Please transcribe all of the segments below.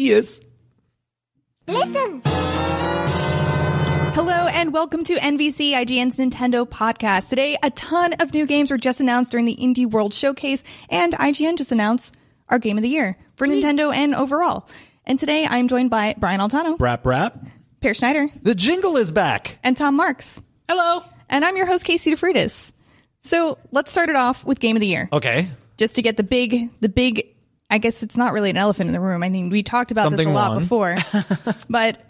ears. Listen. Hello and welcome to NVC IGN's Nintendo podcast. Today, a ton of new games were just announced during the Indie World Showcase, and IGN just announced our game of the year for Nintendo and overall. And today, I'm joined by Brian Altano, Brap brap. Peer Schneider, The jingle is back. and Tom Marks. Hello. And I'm your host, Casey DeFreitas. So let's start it off with game of the year, Okay. just to get the big, the big. I guess it's not really an elephant in the room. I mean, we talked about Something this a lot won. before, but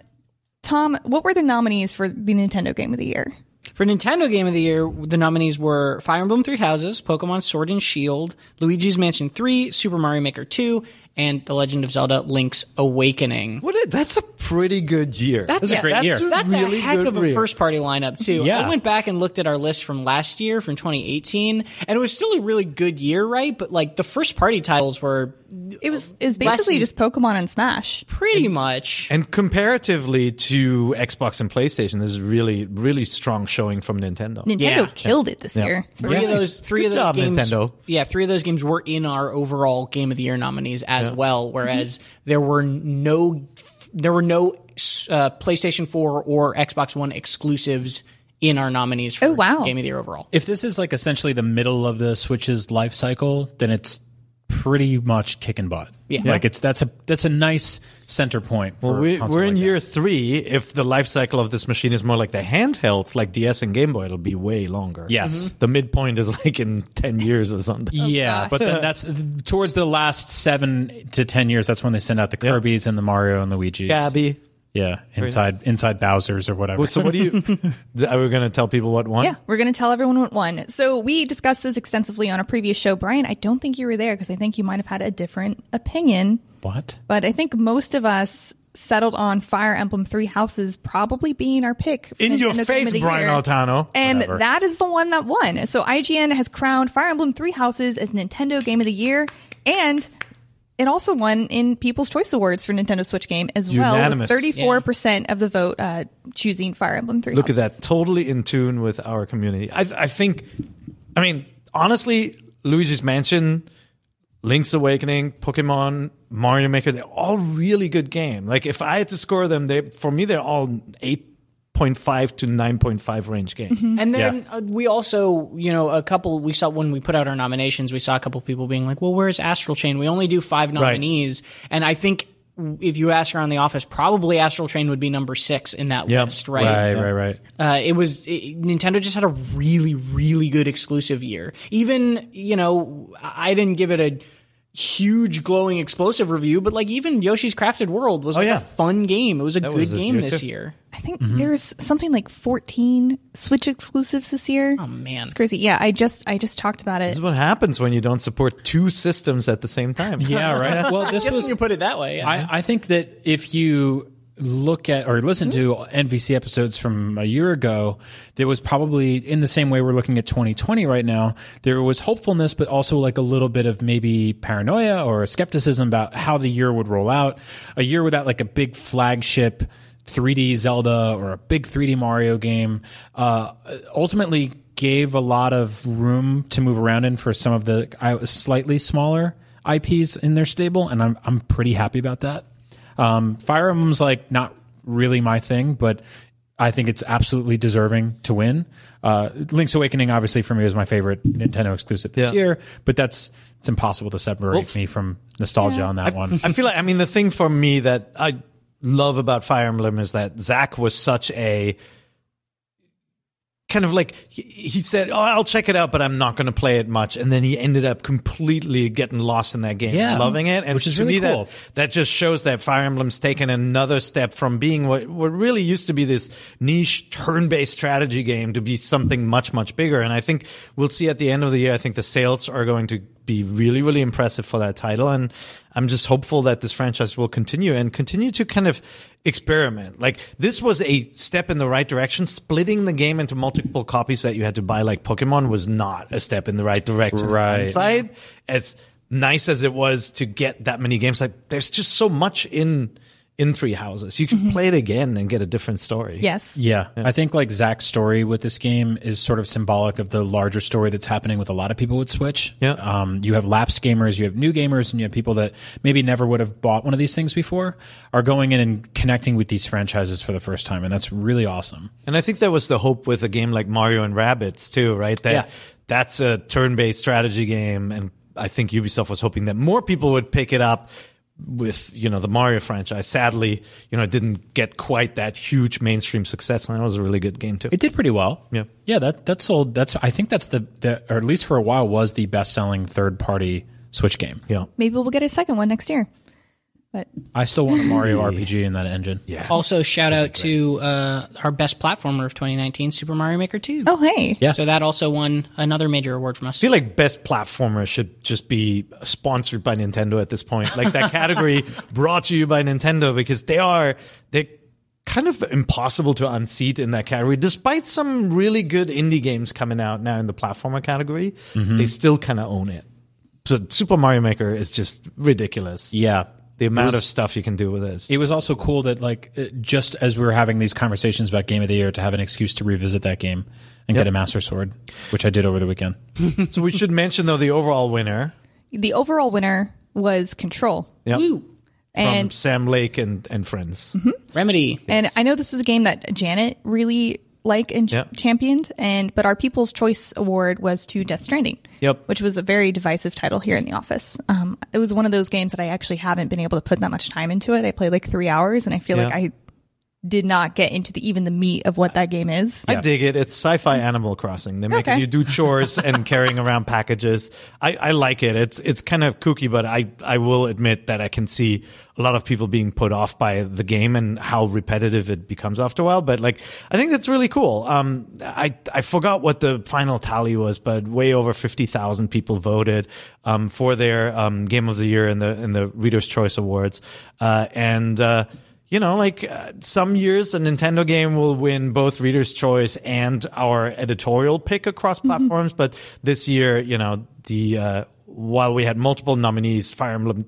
Tom, what were the nominees for the Nintendo Game of the Year? For Nintendo Game of the Year, the nominees were Fire Emblem Three Houses, Pokemon Sword and Shield, Luigi's Mansion 3, Super Mario Maker 2, and The Legend of Zelda Link's Awakening. What? A, that's a pretty good year. That's a great year. That's really a heck of a year. first party lineup too. Yeah. I went back and looked at our list from last year, from 2018, and it was still a really good year, right? But like the first party titles were It was it was Less basically just Pokemon and Smash. pretty much. And comparatively to Xbox and PlayStation, this is really, really strong showing from Nintendo. Nintendo Yeah. killed it this year. Three of those, three Good of those job, games, Nintendo. yeah, three of those games were in our overall Game of the Year nominees as well. Whereas Mm-hmm. there were no, there were no uh, PlayStation Four or Xbox One exclusives in our nominees for Oh, wow. Game of the Year overall. If this is like essentially the middle of the Switch's life cycle, then it's pretty much kicking butt. Yeah. Like it's that's a that's a nice center point. For Well, we, we're in like year that. three. If the life cycle of this machine is more like the handhelds, like DS and Game Boy, it'll be way longer. Yes. Mm-hmm. The midpoint is like in 10 years or something. Oh, yeah, but then that's towards the last seven to ten years. That's when they send out the Kirby's and the Mario and Luigi's. Gabby. Yeah, inside inside Bowser's or whatever. Well, so what do you, are we going to tell people what won? Yeah, we're going to tell everyone what won. So we discussed this extensively on a previous show. Brian, I don't think you were there because I think you might have had a different opinion. what? But I think most of us settled on Fire Emblem Three Houses probably being our pick. In your Nintendo face, Brian Year. Altano. And Whatever. that is the one that won. So IGN has crowned Fire Emblem Three Houses as Nintendo Game of the Year, and it also won in People's Choice Awards for Nintendo Switch game as well, Unanimous. with thirty-four percent of the vote uh, choosing Fire Emblem Three. Look at that. Totally in tune with our community. I, I think, I mean, honestly, Luigi's Mansion, Link's Awakening, Pokemon, Mario Maker, they're all really good game. Like if I had to score them, they for me they're all 8.5 to 9.5 range game. And then uh, we also, you know, a couple we saw when we put out our nominations, we saw a couple people being like, "Well, where's Astral Chain? We only do five nominees." And I think if you ask around the office, probably Astral Chain would be number six in that Yep. list, right? Right, right, right. Uh, it was it, Nintendo just had a really, really good exclusive year. Even you know, I didn't give it a huge glowing explosive review, but like even Yoshi's Crafted World was oh, like yeah. a fun game. It was a good was this game year, this too. year. I think mm-hmm. there's something like 14 Switch exclusives this year. Oh man, It's crazy. Yeah, I just I just talked about it. This is what happens when you don't support two systems at the same time. Yeah, right. Well, this Guess when was you put it that way. Yeah. I, I think that if you look at or listen to NVC episodes from a year ago, there was probably in the same way we're looking at 2020 right now, there was hopefulness, but also like a little bit of maybe paranoia or skepticism about how the year would roll out. A year without like a big flagship 3D Zelda or a big 3D Mario game, uh, ultimately gave a lot of room to move around in for some of the slightly smaller IPs in their stable, and I'm I'm pretty happy about that. Um, Fire Emblem's like not really my thing, but I think it's absolutely deserving to win. Uh, Link's Awakening, obviously, for me, was my favorite Nintendo exclusive this Yeah. year, but that's it's impossible to separate me from nostalgia on that one. I feel like I mean the thing for me that I love about Fire Emblem is that Zach was such a kind of like he, he said, "Oh, I'll check it out, but I'm not going to play it much," and then he ended up completely getting lost in that game, Yeah. loving it, and Which is to really me cool. that that just shows that Fire Emblem's taken another step from being what what really used to be this niche turn-based strategy game to be something much much bigger, and I think we'll see at the end of the year. I think the sales are going to be really really impressive for that title, and I'm just hopeful that this franchise will continue and continue to kind of experiment. Like this was a step in the right direction. Splitting the game into multiple copies that you had to buy, like Pokemon, was not a step in the right direction. Right. Inside, as nice as it was to get that many games, like there's just so much in in Three Houses. You can play it again and get a different story. Yes. Yeah. I think like Zach's story with this game is sort of symbolic of the larger story that's happening with a lot of people with Switch. Yeah. Um, you have lapsed gamers, you have new gamers, and you have people that maybe never would have bought one of these things before are going in and connecting with these franchises for the first time. And that's really awesome. And I think that was the hope with a game like Mario and Rabbids too, right? That Yeah. that's a turn-based strategy game, and I think Ubisoft was hoping that more people would pick it up with you know the Mario franchise. Sadly, you know, it didn't get quite that huge mainstream success, and that was a really good game too. It did pretty well. Yeah. Yeah. That, that sold, that's, I think that's the, the, or at least for a while was the best selling third party Switch game. yeah, Maybe we'll get a second one next year. But I still want a Mario RPG in that engine. yeah. Also, shout out to uh, our best platformer of 2019, Super Mario Maker 2. oh hey, Yeah. So that also won another major award from us. I feel like best platformer should just be sponsored by Nintendo at this point. Like that category brought to you by Nintendo because they are they kind of impossible to unseat in that category. Despite some really good indie games coming out now in the platformer category, they still kind of own it. So Super Mario Maker is just ridiculous. Yeah. The amount was- of stuff you can do with this. It was also cool that like uh, just as we were having these conversations about game of the year to have an excuse to revisit that game and get a master sword, which I did over the weekend. so we should mention though the overall winner the overall winner was Control, yep, Woo! from and Sam Lake and, and friends. Remedy. and I know this was a game that Janet really liked and ch- Yeah. championed, and but our People's Choice Award was to Death Stranding. Yep. which was a very divisive title here in the office. Um, it was one of those games that I actually haven't been able to put that much time into it. I played like three hours, and I feel like I did not get into the even the meat of what that game is. I dig it. It's sci-fi Animal Crossing. They're making Okay. you do chores and carrying around packages. I, I like it. It's it's kind of kooky, but I I will admit that I can see a lot of people being put off by the game and how repetitive it becomes after a while. But like, I think that's really cool. Um, I I forgot what the final tally was, but way over fifty thousand people voted um for their um game of the year in the in the Readers' Choice Awards, uh, and. uh you know, like uh, some years a Nintendo game will win both Reader's Choice and our editorial pick across platforms, but this year, you know, the uh, while we had multiple nominees, Fire Emblem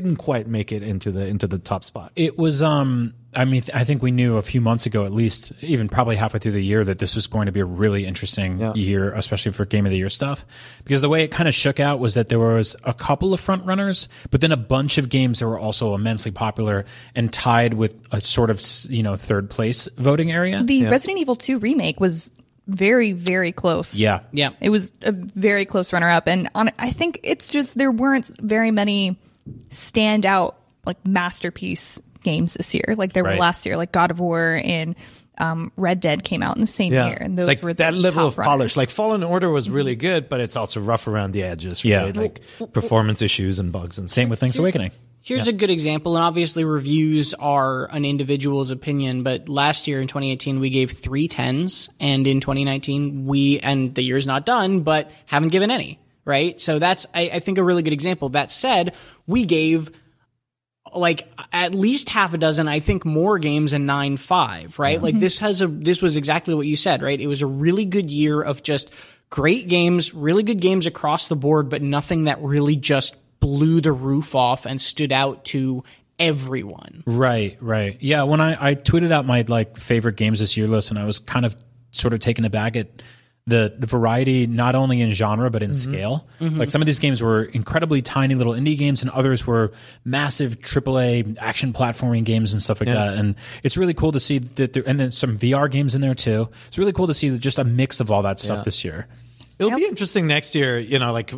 didn't quite make it into the into the top spot. It was, um, I mean, I think we knew a few months ago, at least, even probably halfway through the year, that this was going to be a really interesting Yeah. year, especially for Game of the Year stuff. Because the way it kind of shook out was that there was a couple of front runners, but then a bunch of games that were also immensely popular and tied with a sort of, you know, third place voting area. The Resident Evil 2 remake was very, very close. yeah. Yeah. It was a very close runner up. And on, I think it's just there weren't very many standout like masterpiece games this year. Like there Right. were last year, like God of War and um, Red Dead came out in the same year. And those like were the that level top of polish. Like Fallen Order was really good, but it's also rough around the edges. Yeah. like performance issues and bugs and Same with Link's Awakening. Here's a good example, and obviously reviews are an individual's opinion, but last year in 2018 we gave three tens, and in 2019 we, and the year's not done, but haven't given any, right? So that's, I, I think, a really good example. That said, we gave like at least half a dozen, I think more games in 9-5, right? Mm-hmm. Like this has a, this was exactly what you said, right? It was a really good year of just great games, really good games across the board, but nothing that really just blew the roof off and stood out to everyone. Right, right. Yeah, when I, I tweeted out my like favorite games this year list and I was kind of sort of taken aback at the, the variety not only in genre but in mm-hmm. scale. Mm-hmm. Like some of these games were incredibly tiny little indie games and others were massive AAA action platforming games and stuff like that. And it's really cool to see that there and then some VR games in there too. It's really cool to see just a mix of all that stuff this year. It'll be interesting next year, you know, like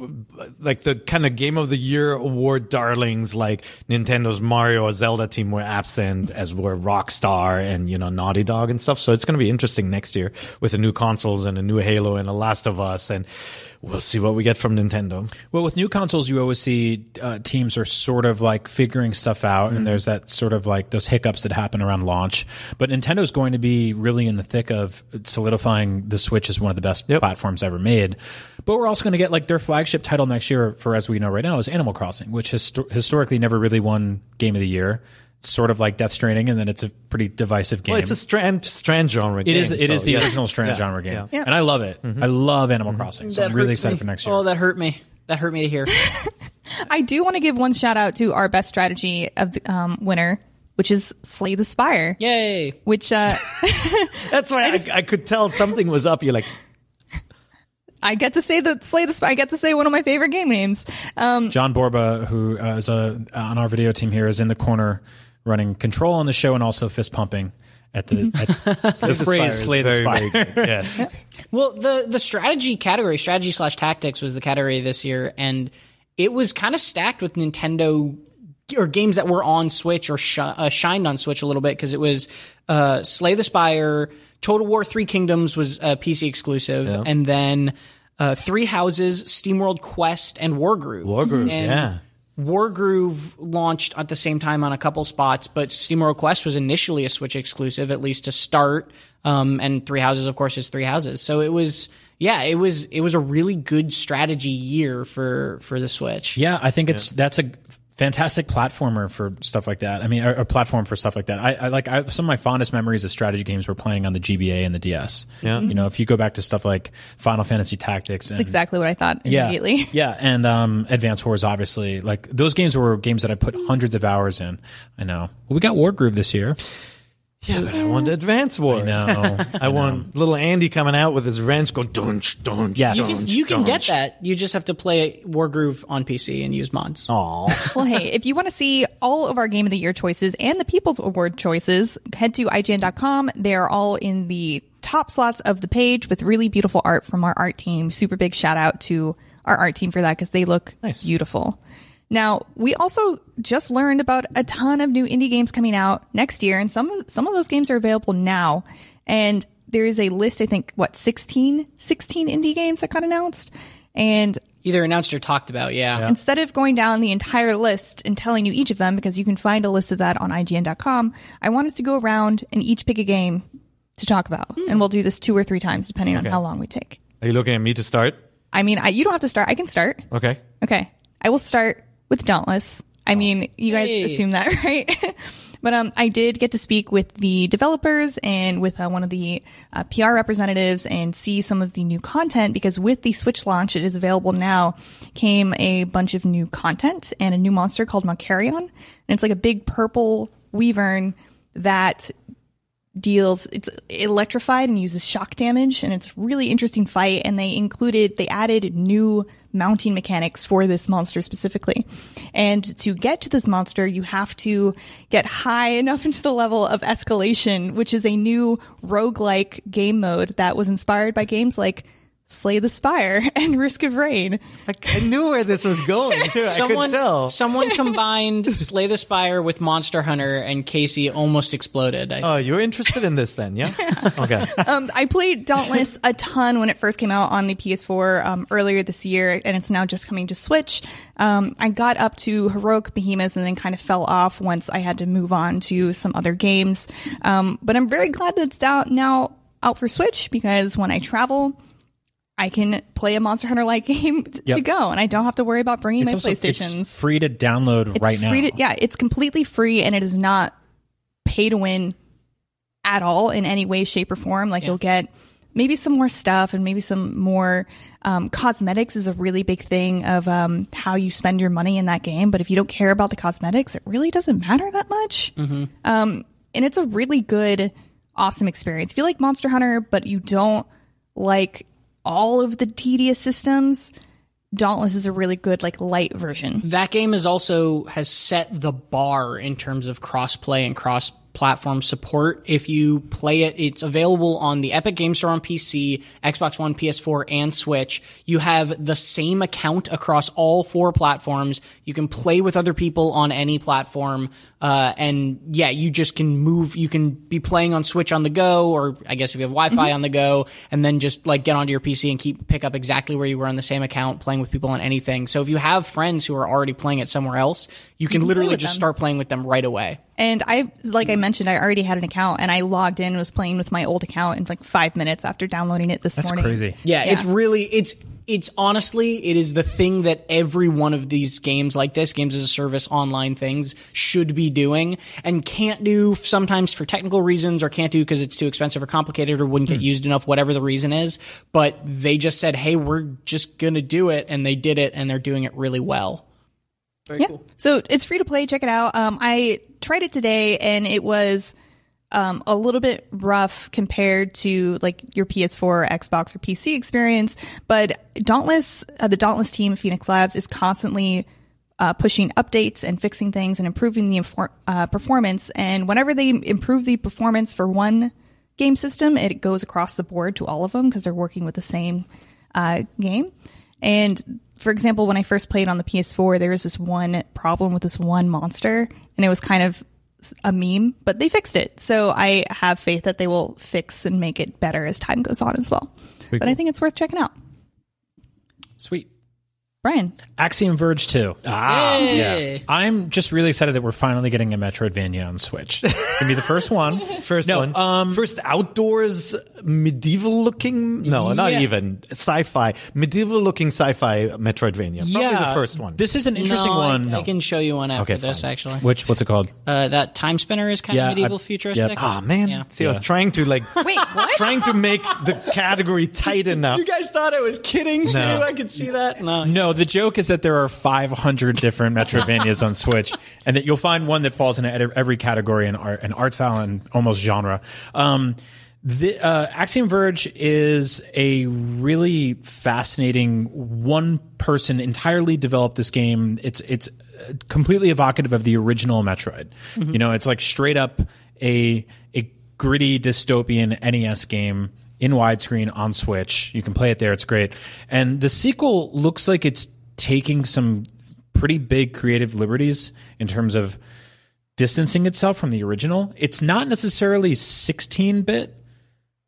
like the kind of game of the year award darlings like Nintendo's Mario or Zelda team were absent as were Rockstar and, you know, Naughty Dog and stuff. So it's going to be interesting next year with the new consoles and a new Halo and a Last of Us and we'll see what we get from Nintendo. Well, with new consoles, you always see uh, teams are sort of like figuring stuff out, and there's that sort of like those hiccups that happen around launch. But Nintendo's going to be really in the thick of solidifying the Switch as one of the best Yep. platforms ever made. But we're also going to get like their flagship title next year, for as we know right now, is Animal Crossing, which histo- historically never really won Game of the Year. It's sort of like Death Stranding, and then it's a pretty divisive game. Well, it's a strand strand genre it game. is. It is so, the yeah. original strand Yeah. genre game, Yeah. Yeah. and I love it. I love Animal Crossing, so I'm really excited me. for next year. Oh, that hurt me. That hurt me to hear. I do want to give one shout out to our best strategy of the um, winner, which is Slay the Spire. Yay! Which uh, That's why I, I could tell something was up. You're like, I get to say the Slay the Spire. I get to say one of my favorite game names. Um, John Borba, who uh, is a, on our video team here, is in the corner running control on the show and also fist pumping at the, at the phrase "slay the spire." yes. Well, the the strategy category, strategy slash tactics, was the category this year, and it was kind of stacked with Nintendo or games that were on Switch or sh- uh, shined on Switch a little bit because it was uh, Slay the Spire, Total War Three Kingdoms was uh, PC exclusive, and then uh, Three Houses, SteamWorld Quest, and Wargroove. Wargroove, And yeah. Wargroove launched at the same time on a couple spots, but SteamWorld Quest was initially a Switch exclusive, at least to start. Um, and Three Houses, of course, is Three Houses. So it was, yeah, it was, it was a really good strategy year for for the Switch. Yeah, I think it's that's a fantastic platformer for stuff like that. I mean, a, a platform for stuff like that. I, I like I, some of my fondest memories of strategy games were playing on the GBA and the DS. Yeah. you know, if you go back to stuff like Final Fantasy Tactics and exactly what I thought yeah, immediately. yeah, and um, Advance Wars, obviously, like those games were games that I put hundreds of hours in. I know. Well, we got Wargroove this year. Yeah, but I want Advance Wars. know, I want little Andy coming out with his wrench go dunch, dunch, Yes. You dunch, can, you can get that. You just have to play Wargroove on PC and use mods. Aw. well, hey, if you want to see all of our Game of the Year choices and the People's Award choices, head to IGN.com. They're all in the top slots of the page with really beautiful art from our art team. Super big shout out to our art team for that because they look Nice. beautiful. Now, we also just learned about a ton of new indie games coming out next year, and some of, some of those games are available now. And there is a list, I think, what, 16, 16 indie games that got announced. And Either announced or talked about, yeah. instead of going down the entire list and telling you each of them, because you can find a list of that on IGN.com, I want us to go around and each pick a game to talk about. Hmm. And we'll do this two or three times depending on how long we take. Are you looking at me to start? I mean, I, you don't have to start. I can start. Okay. Okay. I will start with Dauntless. I mean, you guys Hey. assume that, right? but um, I did get to speak with the developers and with uh, one of the uh, PR representatives and see some of the new content because with the Switch launch, it is available now, came a bunch of new content and a new monster called Malkarion. And it's like a big purple wyvern that deals it's electrified and uses shock damage and it's a really interesting fight and they included they added new mounting mechanics for this monster specifically. And to get to this monster you have to get high enough into the level of escalation which is a new roguelike game mode that was inspired by games like slay the spire and risk of rain I, I knew where this was going too. I Someone, could tell. someone combined Slay the Spire with Monster Hunter, and Casey almost exploded. I, Oh, you're interested in this then, yeah? Okay. um, I played Dauntless a ton when it first came out on the PS4 um, earlier this year, and it's now just coming to Switch. Um, I got up to Heroic Behemoths and then kind of fell off once I had to move on to some other games. Um, but I'm very glad that it's out now out for Switch because when I travel, I can play a Monster Hunter like game t- to go, and I don't have to worry about bringing It's my also PlayStations. it's free to download It's right now. To, yeah, it's completely free and it is not pay to win at all in any way, shape, or form. Like you'll get maybe some more stuff and maybe some more um, cosmetics is a really big thing of um, how you spend your money in that game. But if you don't care about the cosmetics, it really doesn't matter that much. Um, and it's a really good, awesome experience. If you like Monster Hunter, but you don't like all of the tedious systems, Dauntless is a really good, like, light version. that game is also has set the bar in terms of cross-play and cross platform support. If you play it, it's available on the Epic Game Store on PC, Xbox One, PS4, and Switch. You have the same account across all four platforms. You can play with other people on any platform. Uh, and yeah, you just can move, you can be playing on Switch on the go, or I guess if you have Wi-Fi on the go, and then just like get onto your PC and keep, pick up exactly where you were on the same account, playing with people on anything. So if you have friends who are already playing it somewhere else, you can, can literally just them. start playing with them right away. And I, like I mentioned, I already had an account and I logged in and was playing with my old account in like five minutes after downloading it this That's morning. crazy. Yeah, Yeah. it's really it's it's honestly it is the thing that every one of these games like this games as a service online things should be doing and can't do sometimes for technical reasons or can't do because it's too expensive or complicated or wouldn't get hmm. used enough whatever the reason is but they just said hey we're just going to do it and they did it and they're doing it really well Very yeah. cool. So it's free to play. Check it out. Um, I tried it today and it was um, a little bit rough compared to like your PS4 or Xbox or PC experience. But Dauntless, uh, the Dauntless team, at Phoenix Labs, is constantly uh, pushing updates and fixing things and improving the infor- uh, performance. And whenever they improve the performance for one game system, it goes across the board to all of them because they're working with the same uh, game. And for example, when I first played on the PS4, there was this one problem with this one monster, and it was kind of a meme, but they fixed it. So I have faith that they will fix and make it better as time goes on as well. but I think it's worth checking out. Sweet. Brian, Axiom Verge 2. Hey. I'm just really excited that we're finally getting a Metroidvania on Switch. It's going to be the first one. First No, one. um, First outdoors medieval looking. No, not Yeah. even sci-fi. Medieval looking sci-fi Metroidvania. Probably the first one. This is an interesting No, I- one. I, can show you one after Okay, this. fine. Actually, Which, what's it called? uh, that Timespinner is kind Yeah, of medieval I- futuristic. yep. Ah man, Yeah. see, I was trying to like, Wait, what? trying to make the category tight enough. You guys thought I was kidding too? No. I could see that. No. No, the joke is that there are 500 different Metroidvanias on Switch, and that you'll find one that falls into every category in art, and art style and almost genre. Um, the uh, Axiom Verge is a really fascinating one person entirely developed this game. It's it's uh, completely evocative of the original Metroid. You know, it's like straight up a a gritty dystopian NES game in widescreen on Switch. You can play it there. It's great. And the sequel looks like it's taking some pretty big creative liberties in terms of distancing itself from the original. It's not necessarily 16 bit.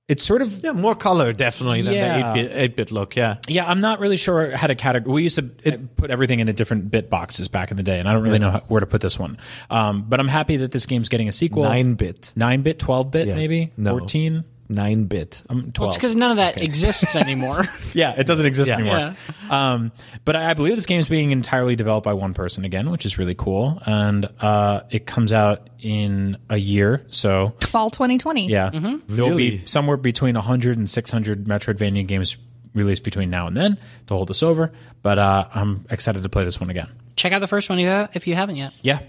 It's sort of Yeah, more color definitely than Yeah. the 8-bit, 8-bit look. Yeah. yeah, I'm not really sure how to categorize. We used to it, put everything into different bit boxes back in the day, and I don't really know how, where to put this one. Um, but I'm happy that this game's getting a sequel. 9-bit. nine bit, twelve bit, Yes. maybe No. Fourteen. 9-bit. I'm Well, it's because none of that exists anymore. yeah, it doesn't exist Yeah. anymore. Um, but I, I believe this game is being entirely developed by one person again, which is really cool, and uh, it comes out in a year. So fall 2020. yeah, there'll Really? be somewhere between 100 and 600 Metroidvania games released between now and then to hold us over. But uh, I'm excited to play this one again. Check out the first one if you ha- if you haven't yet. Yeah,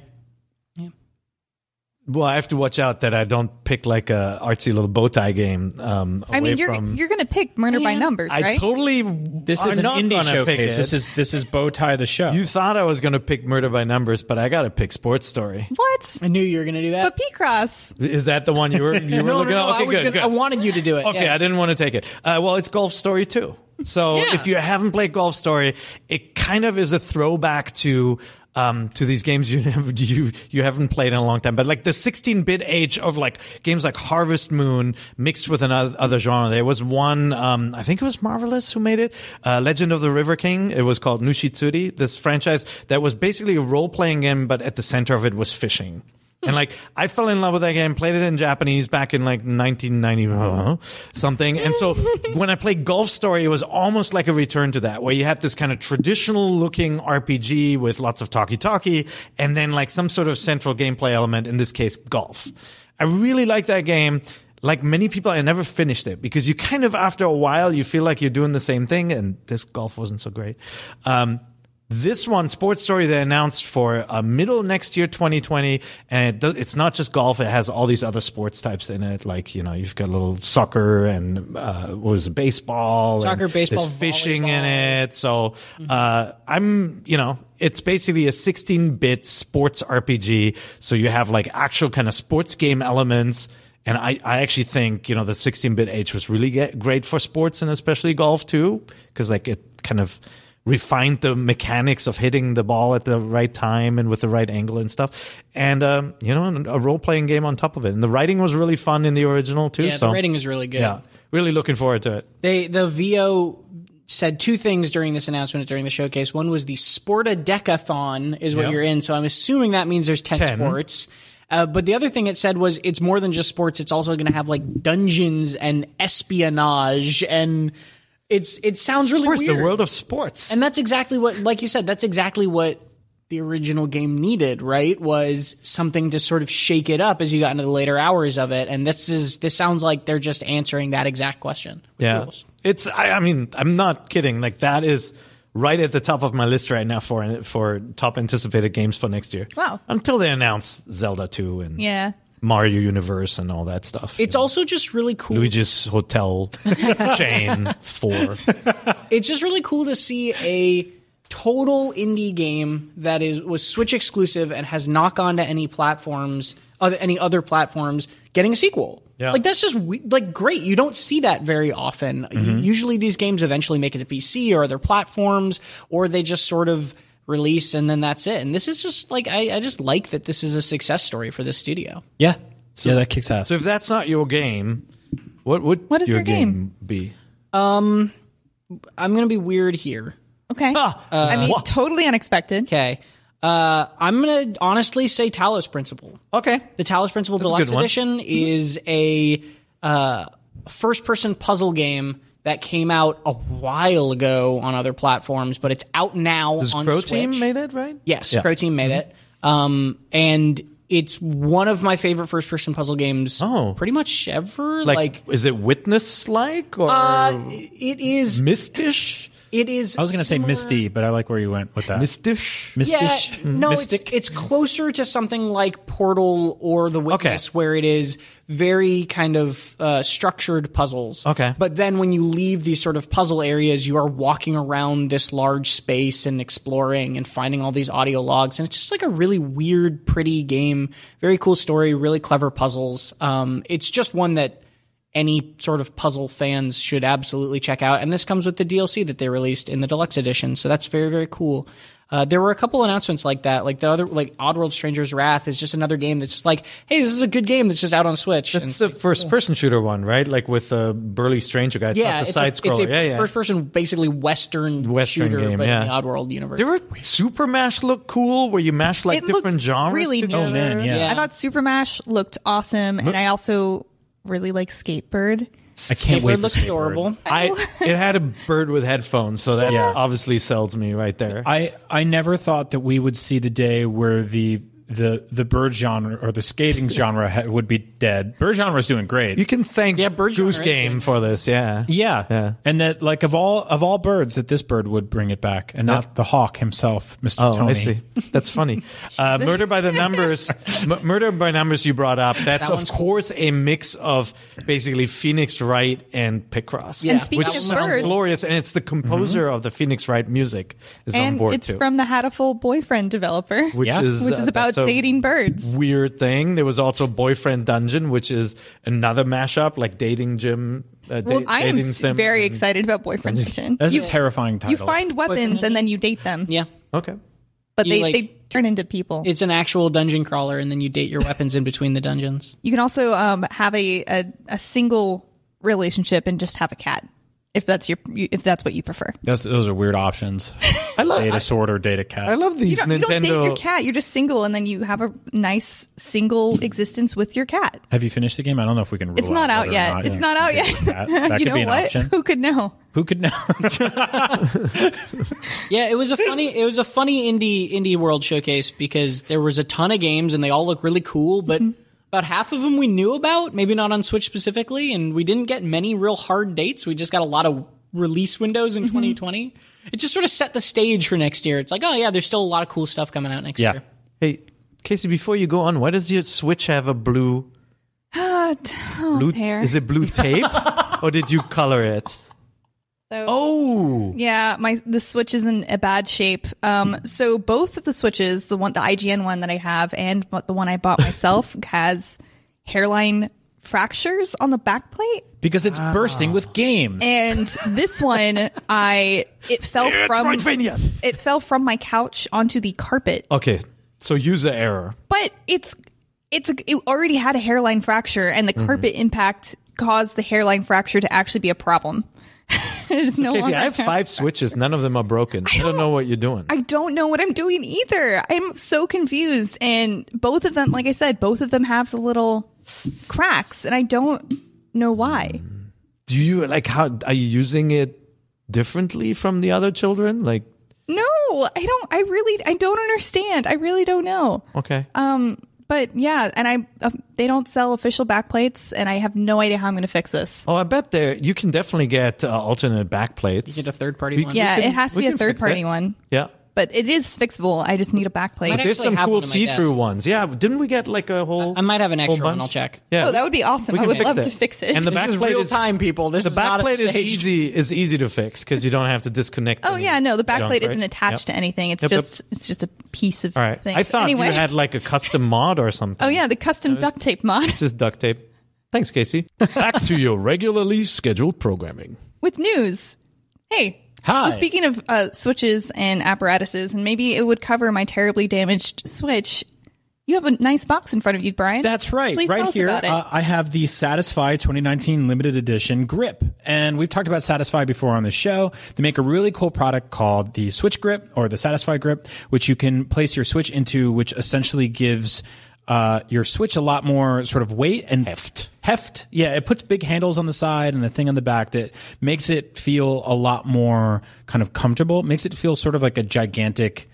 Well, I have to watch out that I don't pick like a artsy little bow tie game. Um, I mean, you're from- you're going to pick Murder by Yeah. Numbers, I totally. this is an not indie gonna showcase. This is this is bow tie the show. You thought I was going to pick Murder by Numbers, but I got to pick Sports Story. what? I knew you were going to do that. But Picross. Is that the one you were you were no, no, looking no. at? Okay, I, was good, gonna, good. I wanted you to do it. Okay, yeah. I didn't want to take it. Uh, well, it's Golf Story too. So Yeah. if you haven't played Golf Story, it kind of is a throwback to um, to these games you never, you you haven't played in a long time. But like the 16-bit age of like games like Harvest Moon mixed with another other genre. There was one, um, I think it was Marvelous who made it, uh, Legend of the River King. It was called Nushitsuri. This franchise that was basically a role-playing game, but at the center of it was fishing. And like, I fell in love with that game, played it in Japanese back in like 1990 uh, something. And so when I played Golf Story, it was almost like a return to that, where you had this kind of traditional looking RPG with lots of talkie-talkie and then like some sort of central gameplay element, in this case, golf. I really like that game. Like many people, I never finished it because you kind of, after a while, you feel like you're doing the same thing and this golf wasn't so great. Um, this one, Sports Story, they announced for uh, middle next year, 2020, and it do, it's not just golf; it has all these other sports types in it. Like you know, you've got a little soccer and uh, what was it, baseball, Soccer, and baseball, there's fishing in it. So uh, I'm, you know, it's basically a 16-bit sports RPG. So you have like actual kind of sports game elements. And I, I actually think, you know, the 16-bit age was really get, great for sports and especially golf too, because like it kind of refined the mechanics of hitting the ball at the right time and with the right angle and stuff. And, um, you know, a role-playing game on top of it. And the writing was really fun in the original too. yeah, so, the writing is really good. yeah, really looking forward to it. They the VO said two things during this announcement during the showcase. One was the Sporta Decathon is what Yeah. you're in, so I'm assuming that means there's ten, 10. sports. Uh, but the other thing it said was it's more than just sports. It's also going to have like dungeons and espionage, and it's it sounds really Of course, weird. the world of sports. And that's exactly what, like you said, that's exactly what the original game needed, right? Was something to sort of shake it up as you got into the later hours of it. And this is, this sounds like they're just answering that exact question. with Yeah. rules. It's, I, I mean, I'm not kidding. Like, that is right at the top of my list right now for for top anticipated games for next year. Wow. Until they announce Zelda 2 and Yeah. Mario Universe and all that stuff. It's also just really cool. Luigi's Hotel Chain 4. it's just really cool to see a total indie game that is was Switch exclusive and has not gone to any platforms, other any other platforms, getting a sequel. Yeah. Like that's just we- like great. You don't see that very often. Mm-hmm. Usually these games eventually make it to PC or other platforms, or they just sort of release and then that's it. And this is just like I, I just like that this is a success story for this studio. Yeah. yeah, that kicks ass. So if that's not your game, what would What is your your game? be? Um I'm gonna be weird here. Okay. I mean, totally unexpected. Okay. Uh, I'm gonna honestly say Talos Principle. Okay. The Talos Principle That's Deluxe good one. Edition is a uh, first-person puzzle game that came out a while ago on other platforms, but it's out now Does on Crow Switch. Team made it, right? Yes, Yeah. Mm-hmm. Croteam made it. Um, and it's one of my favorite first-person puzzle games. Oh. pretty much ever. Like, Like, is it witness like or uh, it is. mystish? It is. I was going to say Misty, but I like where you went with that. Mystish? Yeah, Mystish? no, it's, Mystic? it's closer to something like Portal or The Witness, Okay. where it is very kind of uh, structured puzzles. Okay. But then when you leave these sort of puzzle areas, you are walking around this large space and exploring and finding all these audio logs. And it's just like a really weird, pretty game. Very cool story, really clever puzzles. Um, it's just one that any sort of puzzle fans should absolutely check out. And this comes with the DLC that they released in the deluxe edition. So that's very, very cool. Uh, there were a couple announcements like that. Like the other, like Oddworld Stranger's Wrath is just another game that's just like, hey, this is a good game that's just out on Switch. That's And- the first person shooter one, right? Like with the burly stranger guy. It's yeah, not the it's side a, it's a Yeah, yeah. first person, basically Western, Western shooter, game, but yeah. in the Oddworld universe. Did ever Super Mash look cool where you mash like It different looked genres? really together? neat. man, yeah. Yeah. I thought Super Mash looked awesome, and I also really like Skatebird. I can't Skatebird wait for looks Skatebird. adorable. I it had a bird with headphones, so that Yeah. obviously sells me right there. I I never thought that we would see the day where the the the bird genre or the skating genre ha- would be dead. Bird genre is doing great. you can thank Yeah, bird genre Goose Game for this. Yeah. yeah. Yeah. and that like of all of all birds, that this bird would bring it back, and not the hawk himself, Mister Oh, Tony. I see. That's funny. uh, Murder by the Numbers. M- Murder by Numbers. You brought up. That's That of one's course a mix of basically Phoenix Wright and Picross. And speaking which of sounds birds- glorious, and it's the composer of the Phoenix Wright music is on and board it's too. from the Hatoful Boyfriend developer, which Yeah. is which is uh, about that's a dating birds. Weird thing. There was also Boyfriend Dungeon, which is another mashup, like dating gym. Uh, Well, da- I am dating s- sim very and- excited about Boyfriend Dungeon. That's You, a terrifying title. you find weapons and then you date them, Yeah. Okay. but You, they, like- they turn into people. It's an actual dungeon crawler, and then you date your weapons in between the dungeons. you can also um, have a, a a single relationship and just have a cat if that's your if that's what you prefer. That's, those are weird options. I love. data I, a sword or date a cat. I love You these don't, You don't date your cat. You're just single, and then you have a nice single hmm. existence with your cat. Have you finished the game? I don't know if we can. Rule It's not out whether or yet. not, it's yeah. not out yet. That, that you could know be an what? option. Who could know? Who could know? Yeah, it was a funny it was a funny indie indie world showcase because there was a ton of games and they all look really cool, but mm-hmm. About half of them we knew about, maybe not on Switch specifically, and we didn't get many real hard dates. We just got a lot of release windows in 2020. It just sort of set the stage for next year. It's like, oh yeah, there's still a lot of cool stuff coming out next Yeah. year. Hey, Casey, before you go on, why does your Switch have a blue? Uh, blue hair. Is it blue tape, or did you color it? So, Oh, Yeah, my the Switch is in a bad shape. Um, so both of the Switches, the one, the IGN one that I have, and the one I bought myself, has hairline fractures on the back plate. because it's bursting with games. And this one, I it fell from Phineas. it fell from my couch onto the carpet, Okay, so user error. but it's it's a, it already had a hairline fracture, and the carpet impact caused the hairline fracture to actually be a problem. it is no Casey, I have five switches. None of them are broken. I don't know what you're doing. I don't know what I'm doing either. I'm so confused. And both of them, like I said, both of them have the little cracks, and I don't know why. Do you like how are you using it differently from the other children? Like, No, I don't. I really, I don't understand. I really don't know. okay, Um, But yeah, and I uh, they don't sell official backplates, and I have no idea how I'm going to fix this. Oh, I bet there you can definitely get uh, alternate backplates. You get a third party one. yeah, can- it has to be a third party it. one, Yeah. But it is fixable. I just need a backplate. Might There's some have cool one on my see-through desk. ones. Yeah, didn't we get like a whole? I might have an whole extra one. bunch? I'll check. Yeah. oh, that would be awesome. We I can would fix love it. to fix it. And the This is backplate real is- time, people. This The is not a backplate is stage. easy is easy to fix because you don't have to disconnect. oh any yeah, no, the junk, backplate right? isn't attached Yep. to anything. It's Yep, yep. just it's just a piece of All right. thing. I thought anyway. you had like a custom mod or something. Oh yeah, the custom duct tape mod just duct tape. Thanks, Casey. Back to your regularly scheduled programming. with news. Hey. Hi. So speaking of uh, switches and apparatuses, and maybe it would cover my terribly damaged switch. You have a nice box in front of you, Brian. That's right. Please right here, uh, I have the Satisfye 2019 limited edition grip. And we've talked about Satisfye before on the show. They make a really cool product called the Switch Grip or the Satisfye Grip, which you can place your Switch into, which essentially gives uh, your Switch a lot more sort of weight and Heft. Heft. Yeah, it puts big handles on the side and a thing on the back that makes it feel a lot more kind of comfortable. It makes it feel sort of like a gigantic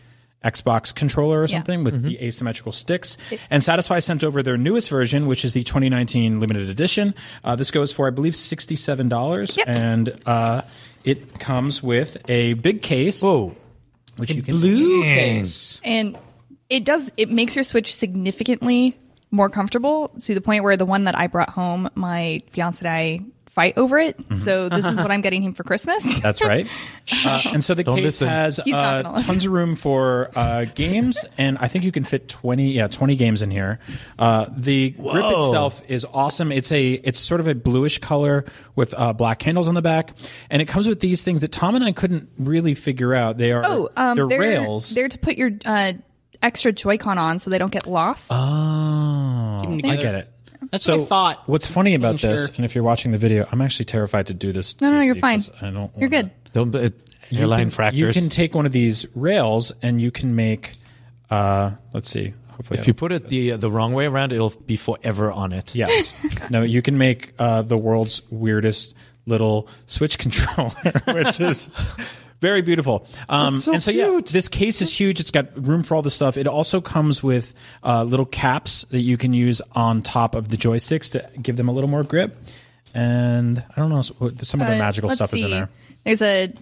Xbox controller or something with the asymmetrical sticks. And Satisfye sent over their newest version, which is the 2019 limited edition. Uh, this goes for, I believe, $67. Yep. And uh, it comes with a big case, Whoa. which you can Blue case. and it does it makes your switch significantly more comfortable to the point where the one that I brought home, my fiance and I fight over it. Mm-hmm. So this is what I'm getting him for Christmas. That's right. Uh, and so the Don't case listen. has uh, tons of room for uh, games, and I think you can fit twenty, yeah, twenty games in here. Uh, the grip itself is awesome. It's a, it's sort of a bluish color with uh, black handles on the back, and it comes with these things that Tom and I couldn't really figure out. They are, Oh, um, they're, they're rails. They're to put your uh, extra Joy-Con on so they don't get lost. oh, I get it. That's So what I thought. What's funny about Wasn't this, sure. and if you're watching the video, I'm actually terrified to do this. no, no, Casey, you're fine. I don't. You're wanna- good. Don't uh, you hairline can, fractures. You can take one of these rails and you can make. Uh, let's see. Hopefully, if you put it the uh, the wrong way around, it'll be forever on it. yes, no, you can make uh, the world's weirdest little Switch controller, which is very beautiful. Um, That's so and so yeah, cute. this case is huge. It's got room for all the stuff. It also comes with uh, little caps that you can use on top of the joysticks to give them a little more grip. And I don't know, some of the Uh, magical let's stuff is in there. There's a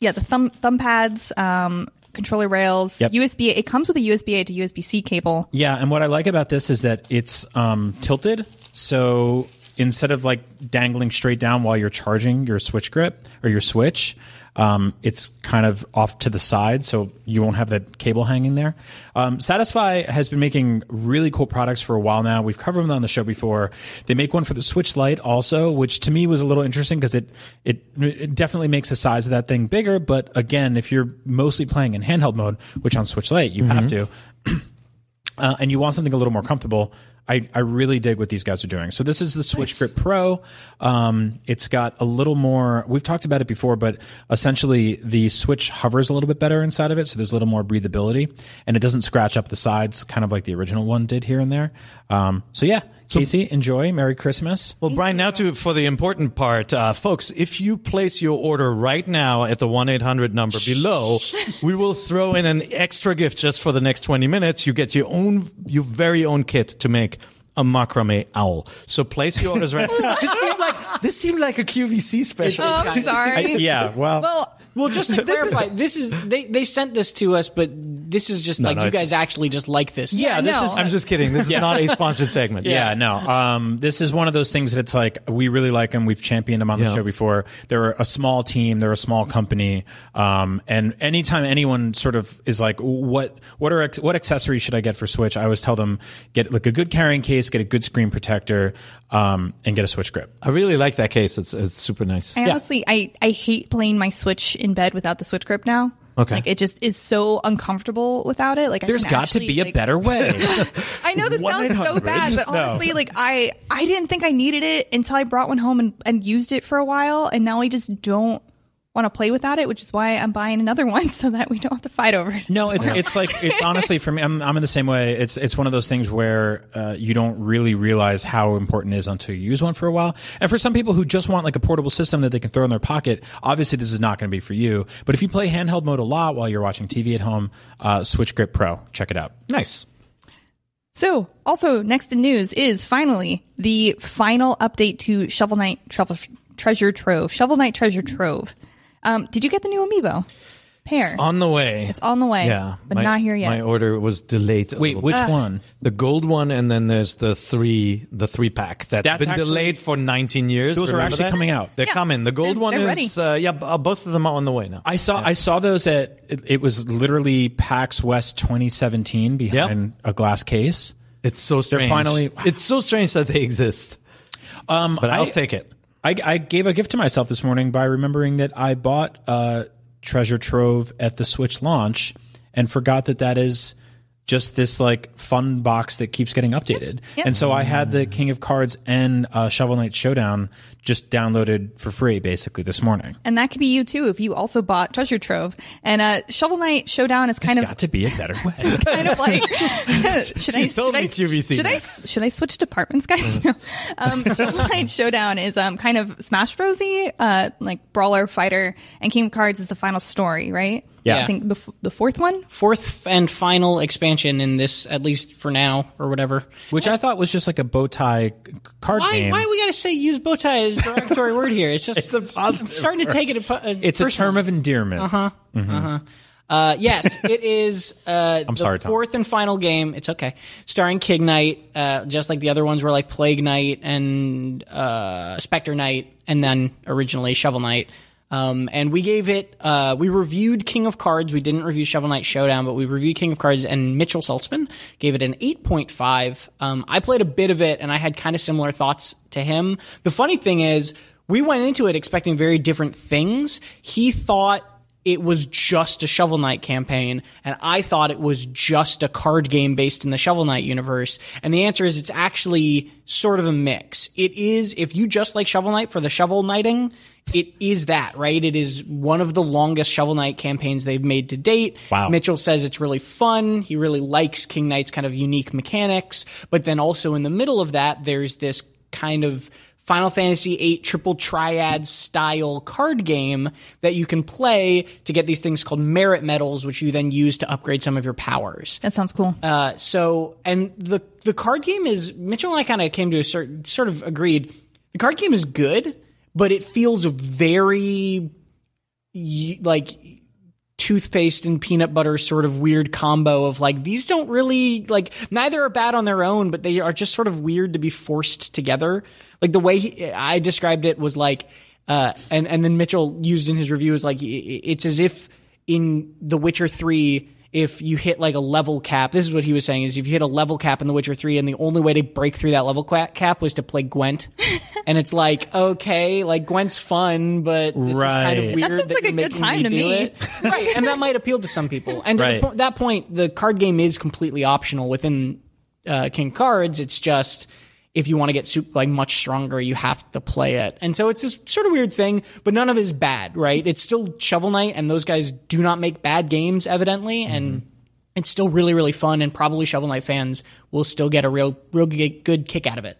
yeah, the thumb thumb pads, um, controller rails, Yep. USB. It comes with a USB A to USB C cable. Yeah, and what I like about this is that it's um, tilted. So instead of like dangling straight down while you're charging your switch grip or your switch, um, it's kind of off to the side, so you won't have that cable hanging there. Um, Satisfye has been making really cool products for a while now. We've covered them on the show before. They make one for the Switch Lite also, which to me was a little interesting because it, it it definitely makes the size of that thing bigger. But again, if you're mostly playing in handheld mode, which on Switch Lite you have to, uh, and you want something a little more comfortable, I, I really dig what these guys are doing. So this is the Switch Grip Pro. Um, it's got a little more. We've talked about it before, but essentially the Switch hovers a little bit better inside of it, so there's a little more breathability, and it doesn't scratch up the sides, kind of like the original one did here and there. Um, so yeah, Casey, enjoy. Merry Christmas. Well, Brian, now to for the important part, uh, folks. If you place your order right now at the one eight hundred number below, we will throw in an extra gift just for the next twenty minutes. You get your own, your very own kit to make a macrame owl. So place your orders right. this seemed like this seemed like a QVC special. Oh, I'm sorry. Yeah, well, well, Well, just to clarify, this is they, they sent this to us, but this is just like no, you it's- guys actually just like this. Yeah, this no. is I'm just kidding. This is not a sponsored segment. Yeah, no. Um, this is one of those things that it's like we really like them. We've championed them on the Yeah. show before. They're a small team. They're a small company. Um, and anytime anyone sort of is like, what what are ex- what accessories should I get for Switch? I always tell them get like a good carrying case, get a good screen protector, um, and get a Switch grip. I really like that case. It's it's super nice. I honestly, I, I hate playing my Switch in bed without the Switch grip now. Okay. Like it just is so uncomfortable without it. Like I There's got to be a like- better way. I know this sounds so bad, but No. honestly, like I I didn't think I needed it until I brought one home and, and used it for a while, and now I just don't want to play without it, which is why I'm buying another one so that we don't have to fight over it. No, it's it's like it's honestly for me. I'm I'm in the same way. It's it's one of those things where uh, you don't really realize how important it is until you use one for a while. And for some people who just want like a portable system that they can throw in their pocket, obviously this is not going to be for you. But if you play handheld mode a lot while you're watching TV at home, uh, Switch Grip Pro, check it out. Nice. So, also next in news is finally the final update to Shovel Knight Shovel, Treasure Trove. Shovel Knight Treasure Trove. Um, did you get the new amiibo? Pair. It's on the way. It's on the way. Yeah, but my- not here yet. My order was delayed. a Wait, little which bit. one? The gold one, and then there's the three, the three pack that's That's been actually- delayed for 19 years. Those are actually that? coming out. They're Yeah. coming. The gold They're- one they're is, uh, yeah, uh, both of them are on the way now. I saw I saw those at it, it was literally PAX West 2017 behind a glass case. It's so strange. They're finally- it's so strange that they exist. Um, But I'll I, take it. I, I gave a gift to myself this morning by remembering that I bought uh, Treasure Trove at the Switch launch and forgot that that is just this like fun box that keeps getting updated. Yep. And so I had the King of Cards and uh, Shovel Knight Showdown just downloaded for free basically this morning. and that could be you too if you also bought Treasure Trove. And uh, Shovel Knight Showdown is kind of Got to be a better way. kind of like should I, told should me I, QVC should I should I switch departments guys no. um Shovel Knight Showdown is um kind of Smash Brosy uh like brawler fighter and King of Cards is the final story right Yeah. I think the f- the fourth one Fourth and final expansion in this, at least for now or whatever. Which I thought was just like a bow tie c- card Why? game. Why do we gotta say use bow tie as a derogatory word here? It's just It's a positive I'm starting to take it. A, a it's a term of endearment. Uh-huh. Uh, huh. yes, it is. Uh, I'm the sorry, Tom. fourth and final game. It's okay. Starring King Knight, uh, just like the other ones were like Plague Knight and uh, Spectre Knight, and then originally Shovel Knight. Um, and we gave it. Uh, we reviewed King of Cards. We didn't review Shovel Knight Showdown, but we reviewed King of Cards, and Mitchell Saltzman gave it an 8.5. Um, I played a bit of it, and I had kind of similar thoughts to him. The funny thing is, we went into it expecting very different things. He thought it was just a Shovel Knight campaign, and I thought it was just a card game based in the Shovel Knight universe. And the answer is it's actually sort of a mix. It is, if you just like Shovel Knight for the Shovel Knighting, it is that, right? It is one of the longest Shovel Knight campaigns they've made to date. Wow. Mitchell says it's really fun. He really likes King Knight's kind of unique mechanics. But then also in the middle of that, there's this kind of Final Fantasy VIII triple triad style card game that you can play to get these things called merit medals, which you then use to upgrade some of your powers. that sounds cool Uh, so, and the the card game is Mitchell and I kind of came to a certain sort of agreed. The card game is good, but it feels very like toothpaste and peanut butter sort of weird combo of like these don't really like neither are bad on their own but they are just sort of weird to be forced together. Like the way he, i described it was like uh and and then mitchell used in his review is like it's as if in the witcher 3 if you hit like a level cap this is what he was saying is if you hit a level cap in the witcher 3 and the only way to break through that level cap was to play gwent and it's like okay like gwent's fun but this is kind of Right. weird That sounds like you're a good making time to me. it. right and that might appeal to some people and Right. to the po- that point the card game is completely optional within uh, king cards it's just if you want to get super, like much stronger you have to play it and so it's this sort of weird thing but none of it is bad right it's still shovel knight and those guys do not make bad games evidently and it's still really really fun and probably shovel knight fans will still get a real real good kick out of it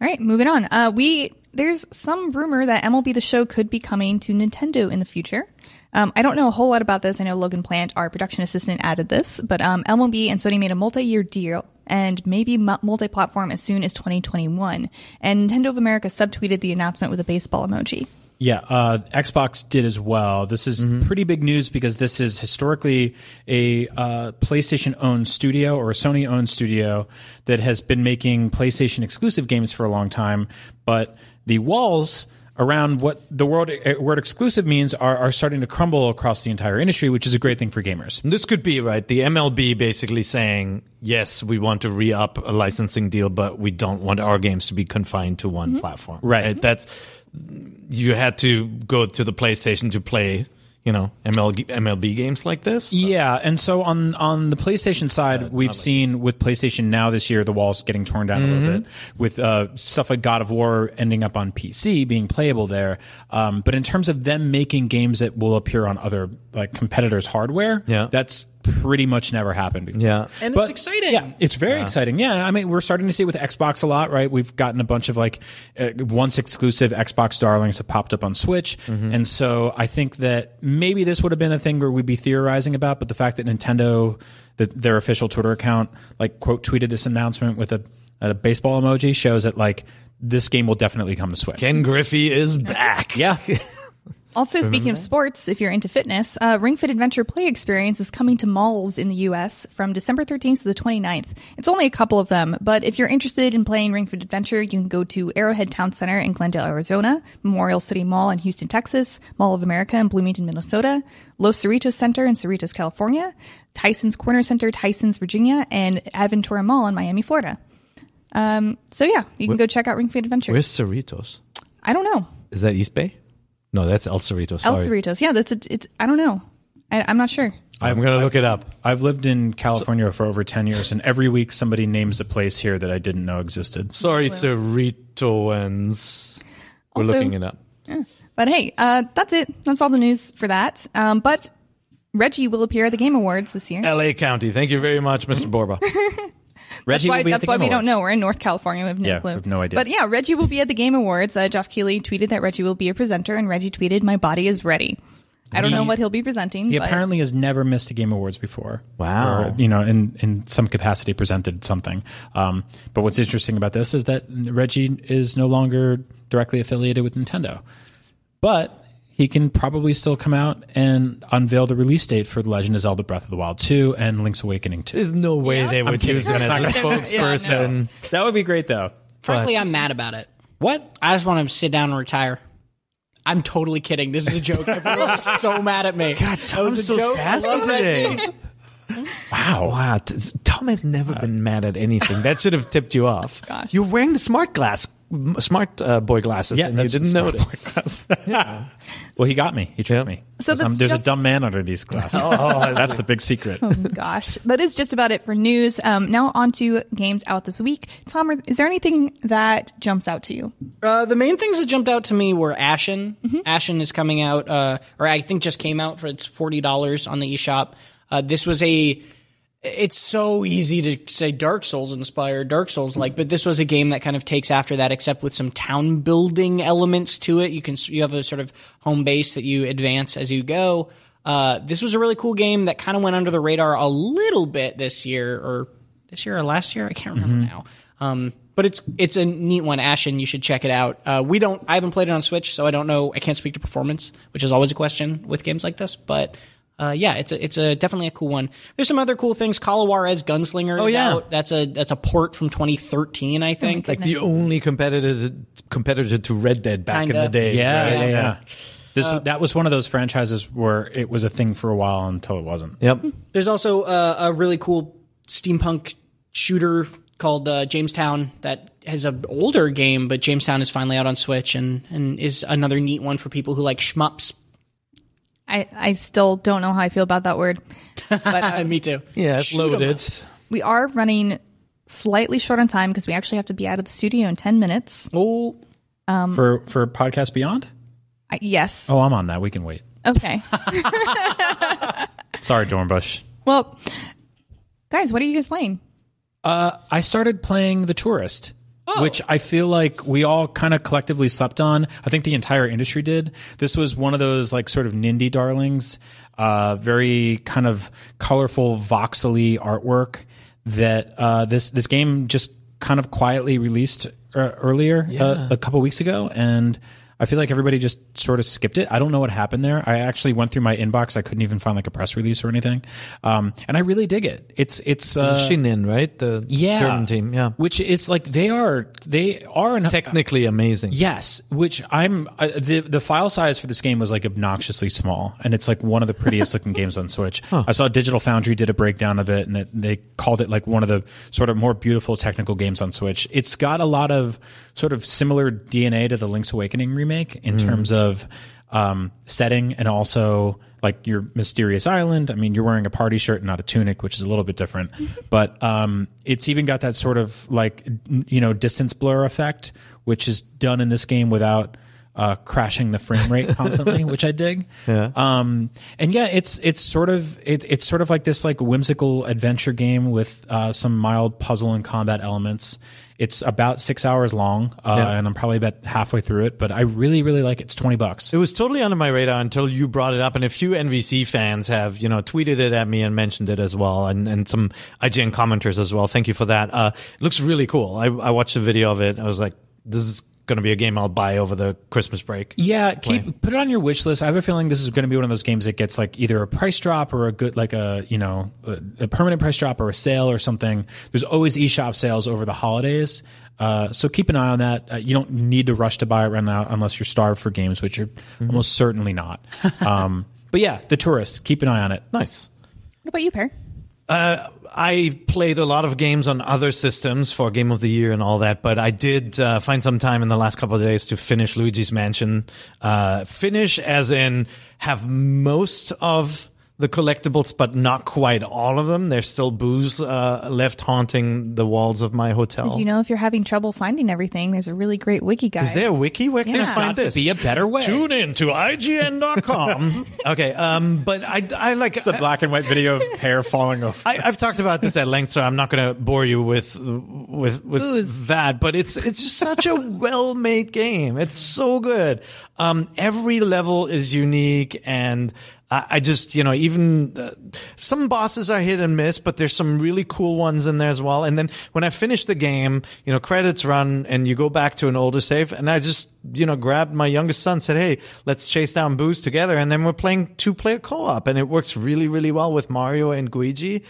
All right, moving on. Uh, we there's some rumor that MLB the Show could be coming to Nintendo in the future. Um, I don't know a whole lot about this. I know Logan Plant, our production assistant, added this, but um, MLB and Sony made a multi-year deal and maybe multi-platform as soon as 2021. And Nintendo of America subtweeted the announcement with a baseball emoji. Yeah, uh, Xbox did as well. This is pretty big news because this is historically a uh, PlayStation owned studio or a Sony owned studio that has been making PlayStation exclusive games for a long time. But the walls around what the word, eh, word exclusive means are, are starting to crumble across the entire industry, which is a great thing for gamers. This could be right. The MLB basically saying, yes, we want to re up a licensing deal, but we don't want our games to be confined to one mm-hmm. platform. Right. That's you had to go to the PlayStation to play, you know, MLB, MLB games like this. Yeah, and so on on the PlayStation side, we've seen with PlayStation Now this year the walls getting torn down a little bit, with uh, stuff like God of War ending up on PC being playable there. Um, but in terms of them making games that will appear on other like competitors' hardware, Yeah. that's pretty much never happened before. Yeah. and But- it's exciting Yeah, it's very exciting. Yeah, I mean, we're starting to see it with Xbox a lot, right? We've gotten a bunch of like uh, once exclusive Xbox darlings have popped up on Switch, and so I think that maybe this would have been a thing where we'd be theorizing about, but the fact that Nintendo, that their official Twitter account, like quote tweeted this announcement with a, a baseball emoji shows that like this game will definitely come to Switch. Ken Griffey is back. yeah. Also, speaking of sports, if you're into fitness, uh, Ring Fit Adventure Play Experience is coming to malls in the US from December 13th to the 29th. It's only a couple of them, but if you're interested in playing Ring Fit Adventure, you can go to Arrowhead Town Center in Glendale, Arizona, Memorial City Mall in Houston, Texas, Mall of America in Bloomington, Minnesota, Los Cerritos Center in Cerritos, California, Tyson's Corner Center, Tyson's, Virginia, and Aventura Mall in Miami, Florida. Um, so yeah, you can go check out Ring Fit Adventure. Where's Cerritos? I don't know. Is that East Bay? No, that's El Cerrito. El Sorry. Cerritos. Yeah, that's a, it's. I don't know. I, I'm not sure. I'm going to look it up. I've lived in California for over 10 years, and every week somebody names a place here that I didn't know existed. Sorry, Cerritoans. We're Also- looking it up. But hey, uh, that's it. That's all the news for that. Um, but Reggie will appear at the Game Awards this year. LA County. Thank you very much, Mr. Borba. Reggie Why, will be at that's the why Game we don't know. We're in North California. We have no Yeah, clue. we have no idea. But yeah, Reggie will be at the Game Awards. Uh, Geoff Keighley tweeted that Reggie will be a presenter, and Reggie tweeted, "My body is ready." I don't know what he'll be presenting. He but apparently has never missed a Game Awards before. Wow. Or, you know, in, in some capacity presented something. Um, but what's interesting about this is that Reggie is no longer directly affiliated with Nintendo. But he can probably still come out and unveil the release date for The Legend of Zelda Breath of the Wild 2 and Link's Awakening 2. There's no way they would kidding. use him as a Yeah, no. spokesperson. That would be great, though. Frankly, But- I'm mad about it. What? I just want him to sit down and retire. I'm totally kidding. This is a joke. Everyone's so mad at me. God, Tom's so sassy today. Wow. Wow, t- Tom has never uh, been mad at anything. That should have tipped you off. Gosh. You're wearing the smart glass, m- smart uh, boy glasses, and you didn't smart notice. Well, he got me. He tricked Yeah. me. So 'Cause I'm- there's just- a dumb man under these glasses. oh, that's the big secret. Oh gosh, that is just about it for news. Um, now on to games out this week. Tom, is there anything that jumps out to you? Uh, the main things that jumped out to me were Ashen. Ashen is coming out, uh, or I think just came out for it's forty dollars on the eShop. Uh, this was a. It's so easy to say Dark Souls inspired, Dark Souls like, but this was a game that kind of takes after that, except with some town building elements to it. You can you have a sort of home base that you advance as you go. Uh, this was a really cool game that kind of went under the radar a little bit this year, or this year or last year. I can't remember now. Um, but it's it's a neat one, Ashen. You should check it out. Uh, we don't. I haven't played it on Switch, so I don't know. I can't speak to performance, which is always a question with games like this. But uh, yeah, it's a it's a definitely a cool one. There's some other cool things. Call of Juarez Gunslinger. Oh, yeah. out. that's a that's a port from 2013, I think. Like the only competitor competitor to Red Dead back in Kinda. the day. Yeah, right? yeah, yeah. This that was one of those franchises where it was a thing for a while until it wasn't. Yep. There's also uh, a really cool steampunk shooter called uh, Jamestown that has an older game, but Jamestown is finally out on Switch and and is another neat one for people who like shmups. I, I still don't know how I feel about that word. But uh, Me too. Yeah, it's loaded. we are running slightly short on time because we actually have to be out of the studio in 10 minutes. Oh, For for podcast beyond. I, yes. Oh, I'm on that. We can wait. Okay. Sorry, Dornbush. well, guys, what are you guys playing? Uh, I started playing The Touryst, which I feel like we all kind of collectively slept on. I think the entire industry did. This was one of those like sort of Nindy darlings, uh, very kind of colorful, voxely artwork that uh, this this game just kind of quietly released uh, earlier uh, a couple weeks ago, and I feel like everybody just sort of skipped it. I don't know what happened there. I actually went through my inbox. I couldn't even find like a press release or anything, um, and I really dig it. It's it's uh, Shin'en, right? The yeah German team. Yeah. which it's like they are they are an Technically amazing. yes which i'm uh, the the file size for this game was like obnoxiously small and it's like one of the prettiest looking games on switch i saw digital foundry did a breakdown of it and it, they called it like one of the sort of more beautiful technical games on switch it's got a lot of sort of similar dna to the link's awakening remake in terms of um, setting and also like your mysterious island. I mean, you're wearing a party shirt, and not a tunic, which is a little bit different. but um, it's even got that sort of like you know distance blur effect, which is done in this game without uh, crashing the frame rate constantly, which I dig. Yeah. Um, and yeah, it's it's sort of it, it's sort of like this like whimsical adventure game with uh, some mild puzzle and combat elements. It's about six hours long, uh, Yeah. and I'm probably about halfway through it. But I really really like it. It's twenty bucks. It was totally under my radar until you brought it up, and a few NVC fans have, you know, tweeted it at me and mentioned it as well, and, and some IGN commenters as well. Thank you for that. Uh, it looks really cool. I, I watched a video of it. I was like, this is going to be a game I'll buy over the Christmas break. Yeah, keep put it on your wish list. I have a feeling this is going to be one of those games that gets like either a price drop or a good like a you know a, a permanent price drop or a sale or something. There's always eShop sales over the holidays, uh, so keep an eye on that. Uh, you don't need to rush to buy it right now unless you're starved for games, which you're almost certainly not. Um, but yeah, The Touryst. Keep an eye on it. Nice. What about you, Peer? I played a lot of games on other systems for Game of the Year and all that, but I did uh, find some time in the last couple of days to finish Luigi's Mansion. Uh, finish as in have most of the collectibles, but not quite all of them. There's still Boos uh, left haunting the walls of my hotel. Did you know if you're having trouble finding everything, there's a really great wiki guide. Is there a wiki? Where can I There's find got to this? be a better way. Tune in to IGN.com. okay, um, but I, I like It's a black and white video of hair falling off. I, I've talked about this at length, so I'm not going to bore you with with with Boos. that. But it's it's just such a well made game. It's so good. Um, every level is unique, and I, just you know even uh, some bosses are hit and miss, but there's some really cool ones in there as well. And then when I finish the game, you know credits run, and you go back to an older save, and I just you know grabbed my youngest son, said, "Hey, let's chase down Boos together," and then we're playing two player co op, and it works really really well with Mario and Luigi.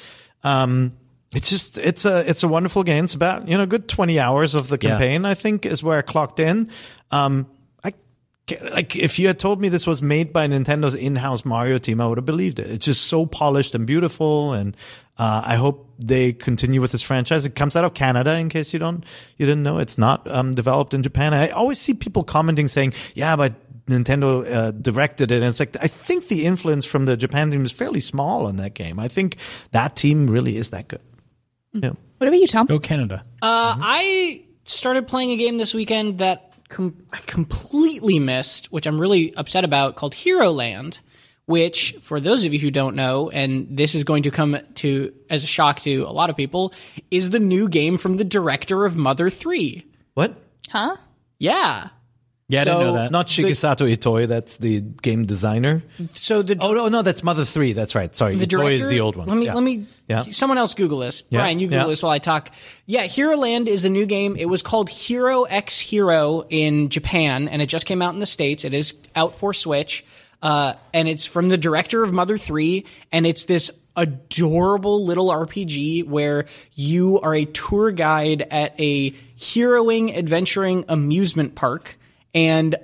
Um, it's just it's a it's a wonderful game. It's about you know a good twenty hours of the Yeah. campaign. I think is where I clocked in. Um, like if you had told me this was made by Nintendo's in-house Mario team, I would have believed it. It's just so polished and beautiful, and uh, I hope they continue with this franchise. It comes out of Canada, in case you don't you didn't know. It's not um, developed in Japan. I always see people commenting saying, "Yeah, but." Nintendo uh, directed it, and it's like I think the influence from the Japan team is fairly small on that game. I think that team really is that good. Yeah. What about you, Tom? Go Canada. Uh, I started playing a game this weekend that com- I completely missed, which I'm really upset about, called Hero Land. Which, for those of you who don't know, and this is going to come to as a shock to a lot of people, is the new game from the director of Mother Three. What? Huh? Yeah. Yeah, I didn't know that. Not Shigesato Itoi. That's the game designer. So the Oh no, no, that's Mother Three. That's right. Sorry, the Itoi director is the old one. Let me Yeah. let me. Yeah. Someone else Google this. Yeah. Brian, you Google Yeah. this while I talk. Yeah, Hero Land is a new game. It was called Hero X Hero in Japan, and it just came out in the states. It is out for Switch, uh, and it's from the director of Mother Three, and it's this adorable little RPG where you are a tour guide at a heroing, adventuring amusement park, and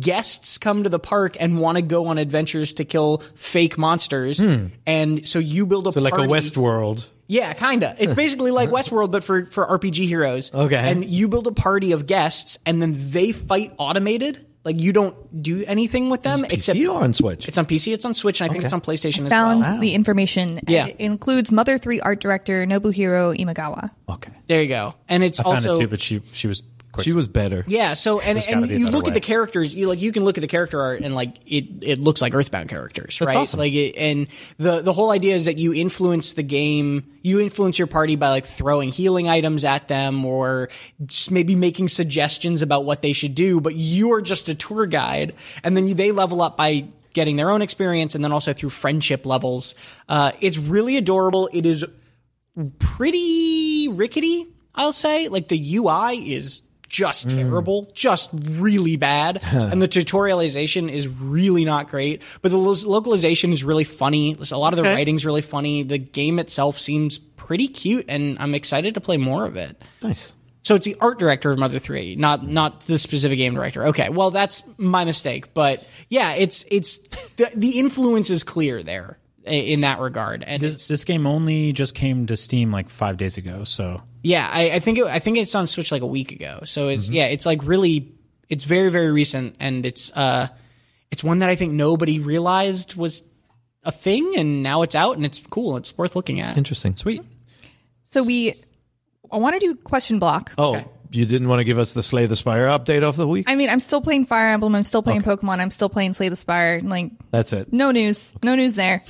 guests come to the park and want to go on adventures to kill fake monsters. And so you build a Hmm. So like a party- Westworld. Yeah, kinda. It's basically like Westworld, but for, for RPG heroes. Okay. And you build a party of guests and then they fight automated. Like you don't do anything with them except PC or on Switch? it's on PC, it's on Switch, and I think it's on PlayStation as Found well. Found the information. Yeah. It includes Mother 3 art director Nobuhiro Imagawa. okay. There you go. And it's I found also it too, but she she was quick. She was better. Yeah, so and and you look way. at the characters, you like you can look at the character art and like it it looks like Earthbound characters, right? awesome. Like it, and the the whole idea is that you influence the game, you influence your party by like throwing healing items at them or just maybe making suggestions about what they should do, but you're just a tour guide and then you, they level up by getting their own experience and then also through friendship levels. Uh, it's really adorable. It is pretty rickety, I'll say. Like the UI is just hmm. terrible, just really bad. and the tutorialization is really not great, but the lo- localization is really funny. A lot of the Okay. writing's really funny. The game itself seems pretty cute and I'm excited to play more of it. Nice. So it's the art director of Mother 3, not not the specific game director. Okay, well that's my mistake, but yeah, it's it's the, the influence is clear there in that regard. And this, this game only just came to Steam like five days ago, so Yeah, I, I think it, I think it's on Switch like a week ago. So it's yeah, it's like really, it's very very recent, and it's uh, it's one that I think nobody realized was a thing, and now it's out, and it's cool. It's worth looking at. Interesting. sweet. So we, I want to do question block. Oh, you didn't want to give us the Slay the Spire update of the week? I mean, I'm still playing Fire Emblem. I'm still playing Pokemon. I'm still playing Slay the Spire. Like, That's it. no news. No news there.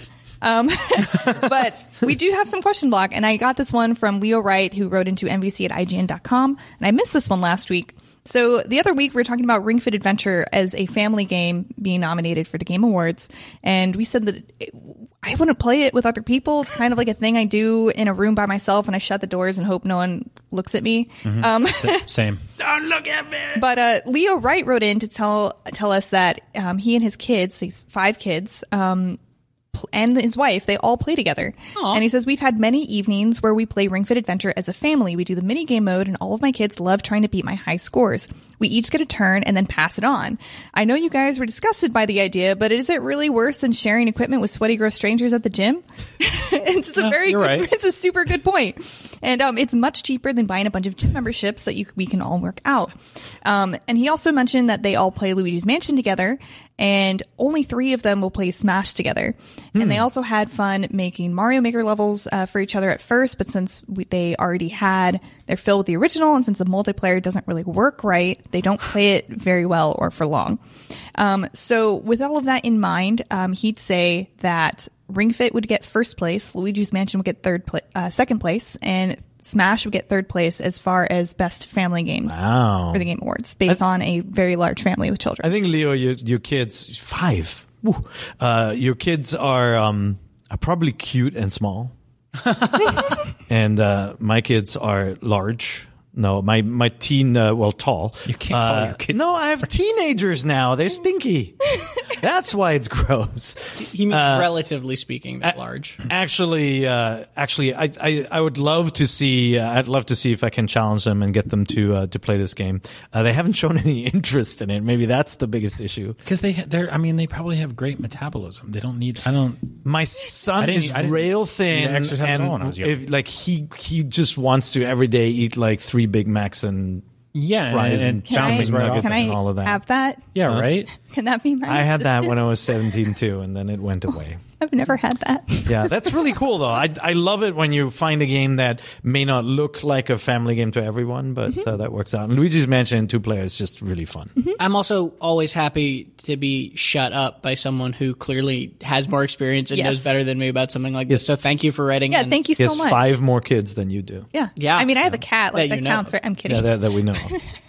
Um, but we do have some question block, and I got this one from Leo Wright, who wrote into NVC at IGN.com, and I missed this one last week. So the other week we were talking about Ring Fit Adventure as a family game being nominated for the Game Awards, and we said that it, I wouldn't play it with other people. It's kind of like a thing I do in a room by myself, and I shut the doors and hope no one looks at me. Um, Same. Don't look at me. But uh, Leo Wright wrote in to tell tell us that um, he and his kids, these five kids, um, pl- and his wife, they all play together. And he says we've had many evenings where we play Ring Fit Adventure as a family. We do the mini game mode, and all of my kids love trying to beat my high scores. We each get a turn and then pass it on. I know you guys were disgusted by the idea, but is it really worse than sharing equipment with sweaty, gross strangers at the gym? it's a very good, right. it's a super good point. And um, it's much cheaper than buying a bunch of gym memberships that you we can all work out. Um, and he also mentioned that they all play Luigi's Mansion together, and only three of them will play Smash together. And they also had fun making Mario Maker levels uh, for each other at first, but since we, they already had, they're filled with the original, and since the multiplayer doesn't really work right, they don't play it very well or for long. Um, so with all of that in mind, um, he'd say that Ring Fit would get first place, Luigi's Mansion would get third, pla- uh, second place, and Smash would get third place as far as best family games Wow. for the Game Awards, based on a very large family with children. I think Leo, your your kids five. Uh, your kids are um are probably cute and small, and uh, my kids are large. No, my my teen, uh, well, tall. You can't call your kids- No, I have teenagers now. They're stinky. That's why it's gross. He means relatively speaking, that large. Actually, uh, actually, I, I, I would love to see. Uh, I'd love to see if I can challenge them and get them to uh, to play this game. Uh, they haven't shown any interest in it. Maybe that's the biggest issue. Because they, they're, I mean, they probably have great metabolism. They don't need. I don't. My son didn't- is I didn't rail thin, exercise at all when I and was young. if like he he just wants to every day eat like three Big Macs and Yeah, fries and, and, and I, nuggets and all of that. have that? Yeah, right. Can that be mine? I had that when I was 17 too, and then it went away. I've never had that. Yeah, that's really cool though. I I love it when you find a game that may not look like a family game to everyone, but Mm-hmm. uh, that works out. And Luigi's Mansion in two players is just really fun. I'm also always happy to be shut up by someone who clearly has more experience and Yes. knows better than me about something like this. So thank you for writing. Yeah, in. thank you He so has much. five more kids than you do. Yeah, Yeah. I mean, I have a cat. Like That that, you know. counts, right? I'm kidding. Yeah, that, that we know.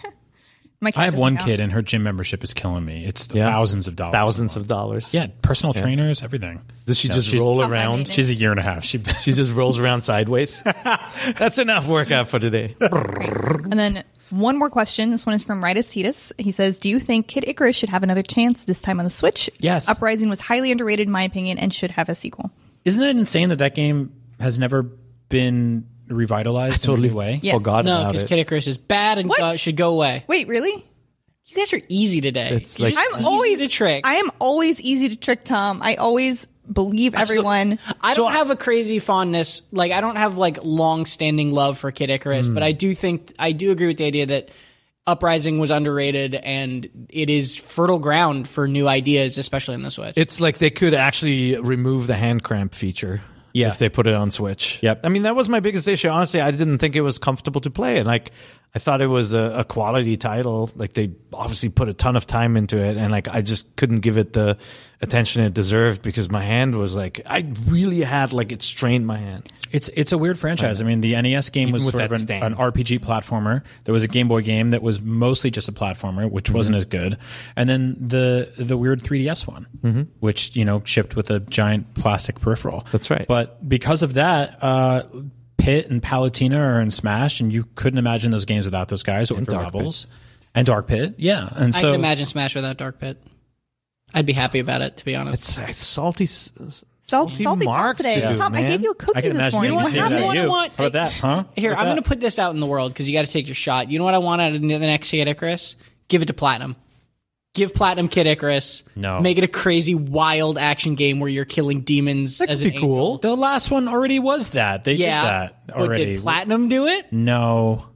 of. My cat I have one count. kid, and her gym membership is killing me. It's Yeah. thousands of dollars. Thousands of dollars. Yeah, personal trainers, everything. Does she No, just roll oh, around? She's a year and a half. She, She just rolls around sideways. That's enough workout for today. And then one more question. This one is from Ritus Titus. He says, "Do you think Kid Icarus should have another chance this time on the Switch? Yes. Uprising was highly underrated in my opinion and should have a sequel. isn't it insane that that game has never been revitalized in any way? Yes. Forgot no, about because it. Kid Icarus is bad and What? go- should go away. Wait, really? You guys are easy today. It's You're like- just I'm easy always to trick. I am always easy to trick, Tom. I always believe everyone. I don't have a crazy fondness. Like I don't have like long-standing love for Kid Icarus, Hmm. but I do think I do agree with the idea that Uprising was underrated and it is fertile ground for new ideas, especially in the Switch. It's like they could actually remove the hand cramp feature. Yeah. If they put it on Switch. Yep. I mean, that was my biggest issue. Honestly, I didn't think it was comfortable to play. And like, I thought it was a, a quality title. Like they obviously put a ton of time into it. And like, I just couldn't give it the attention it deserved because my hand was like, I really had like, it strained my hand. It's it's a weird franchise. I mean, the NES game was sort of an, an RPG platformer. There was a Game Boy game that was mostly just a platformer, which Mm-hmm. wasn't as good. And then the the weird 3DS one, Mm-hmm. which you know shipped with a giant plastic peripheral. That's right. But because of that, uh, Pit and Palutena are in Smash, and you couldn't imagine those games without those guys or the Dark Pit. And Dark Pit, yeah. And I so can imagine Smash without Dark Pit. I'd be happy about it, to be honest. It's, it's salty. Salty, salty salty marks today. to do, Tom, I gave you a cookie I can this morning. you what can say happened? that What I want- How about that, huh? Here, I'm going to put this out in the world because you got to take your shot. You know what I want out of the next Kid Icarus? Give it to Platinum. Give Platinum Kid Icarus. No. Make it a crazy, wild action game where you're killing demons That as could an be angel. cool. The last one already was that. They Yeah. did that but already. did Platinum do it? no.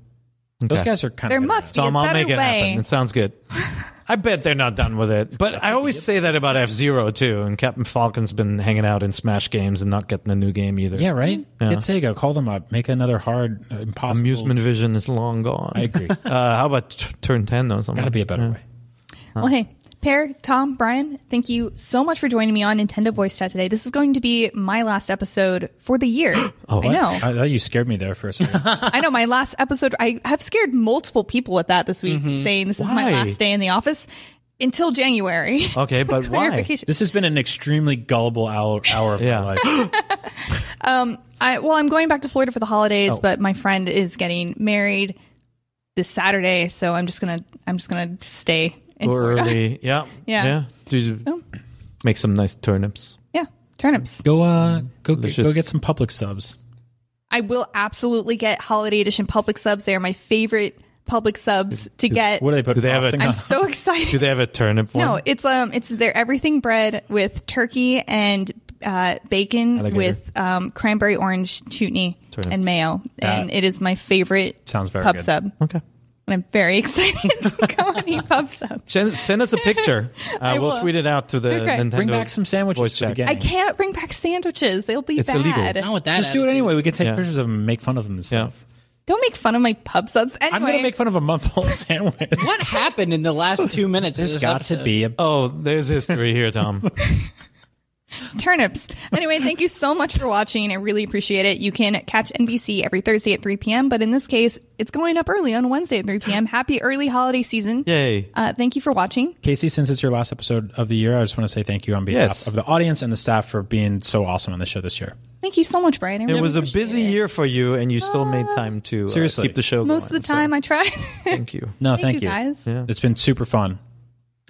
Those Okay. guys are kind of There of must be Tom, a I'll better make it way. happen. It sounds good. I bet they're not done with it. But I always say that about F Zero too. And Captain Falcon's been hanging out in Smash games and not getting a new game either. Yeah, right. Get Sega, call them up, make another hard, uh, impossible. Amusement Vision is long gone. I agree. Uh, how about t- Turn Ten or something? Got to be a better way. Well, hey, Peer, Tom, Brian, thank you so much for joining me on Nintendo Voice Chat today. This is going to be my last episode for the year. Oh, I know. I thought you scared me there for a second. I know my last episode. I have scared multiple people with that this week, saying this is my last day in the office until January. Okay, but why? This has been an extremely gullible hour, hour of Yeah. my life. um, I, well, I'm going back to Florida for the holidays, Oh. but my friend is getting married this Saturday, so I'm just gonna I'm just gonna stay in Go Florida. early. Yeah. Yeah. Yeah. Do you make some nice turnips. Yeah, turnips. Go, uh, go, get, Delicious. go get some Publix subs. I will absolutely get holiday edition Publix subs. They are my favorite Publix subs to get. What do they put? Do they have a- frosting I'm on? so excited. Do they have a turnip one? No, it's um, it's their everything bread with turkey and uh, bacon Alligator. with um, cranberry orange chutney Turnips. and mayo, and it is my favorite sounds very pub good. sub. Okay. And I'm very excited to go and eat pub sub. Send, send us a picture. Uh, we'll will. tweet it out to the Okay. Nintendo. Bring back some sandwiches voice for the chat. I can't bring back sandwiches; they'll be It's bad. illegal. Not with that. Just do it anyway. We can take Yeah. pictures of them and make fun of them and Yeah. stuff. Don't make fun of my pub subs. Anyway, I'm going to make fun of a month old sandwich. What happened in the last two minutes? of There's this got episode? to be a. Oh, there's history here, Tom. Turnips. Anyway, thank you so much for watching. I really appreciate it. You can catch NVC every Thursday at 3 p.m., but in this case, it's going up early on Wednesday at 3 p.m. Happy early holiday season. Yay. Uh, thank you for watching. Casey, since it's your last episode of the year, I just want to say thank you on behalf Yes. of the audience and the staff for being so awesome on the show this year. Thank you so much, Brian. I It was a busy it. year for you, and you still made time to uh, Seriously. keep the show Most of the time, I tried. Thank you. No, Thank thank, you, you. guys. Yeah. It's been super fun.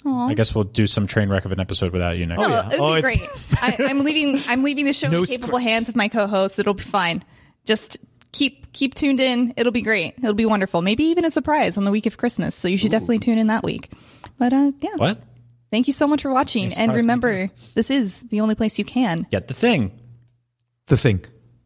I guess we'll do some train wreck of an episode without you next No, week. yeah. it'd Oh, be it's- great. I, I'm leaving. I'm leaving the show No in the capable script. hands of my co-hosts. It'll be fine. Just keep keep tuned in. It'll be great. It'll be wonderful. Maybe even a surprise on the week of Christmas. So you should definitely tune in that week. But uh, yeah, What? thank you so much for watching. And remember, this is the only place you can Get the thing. The thing.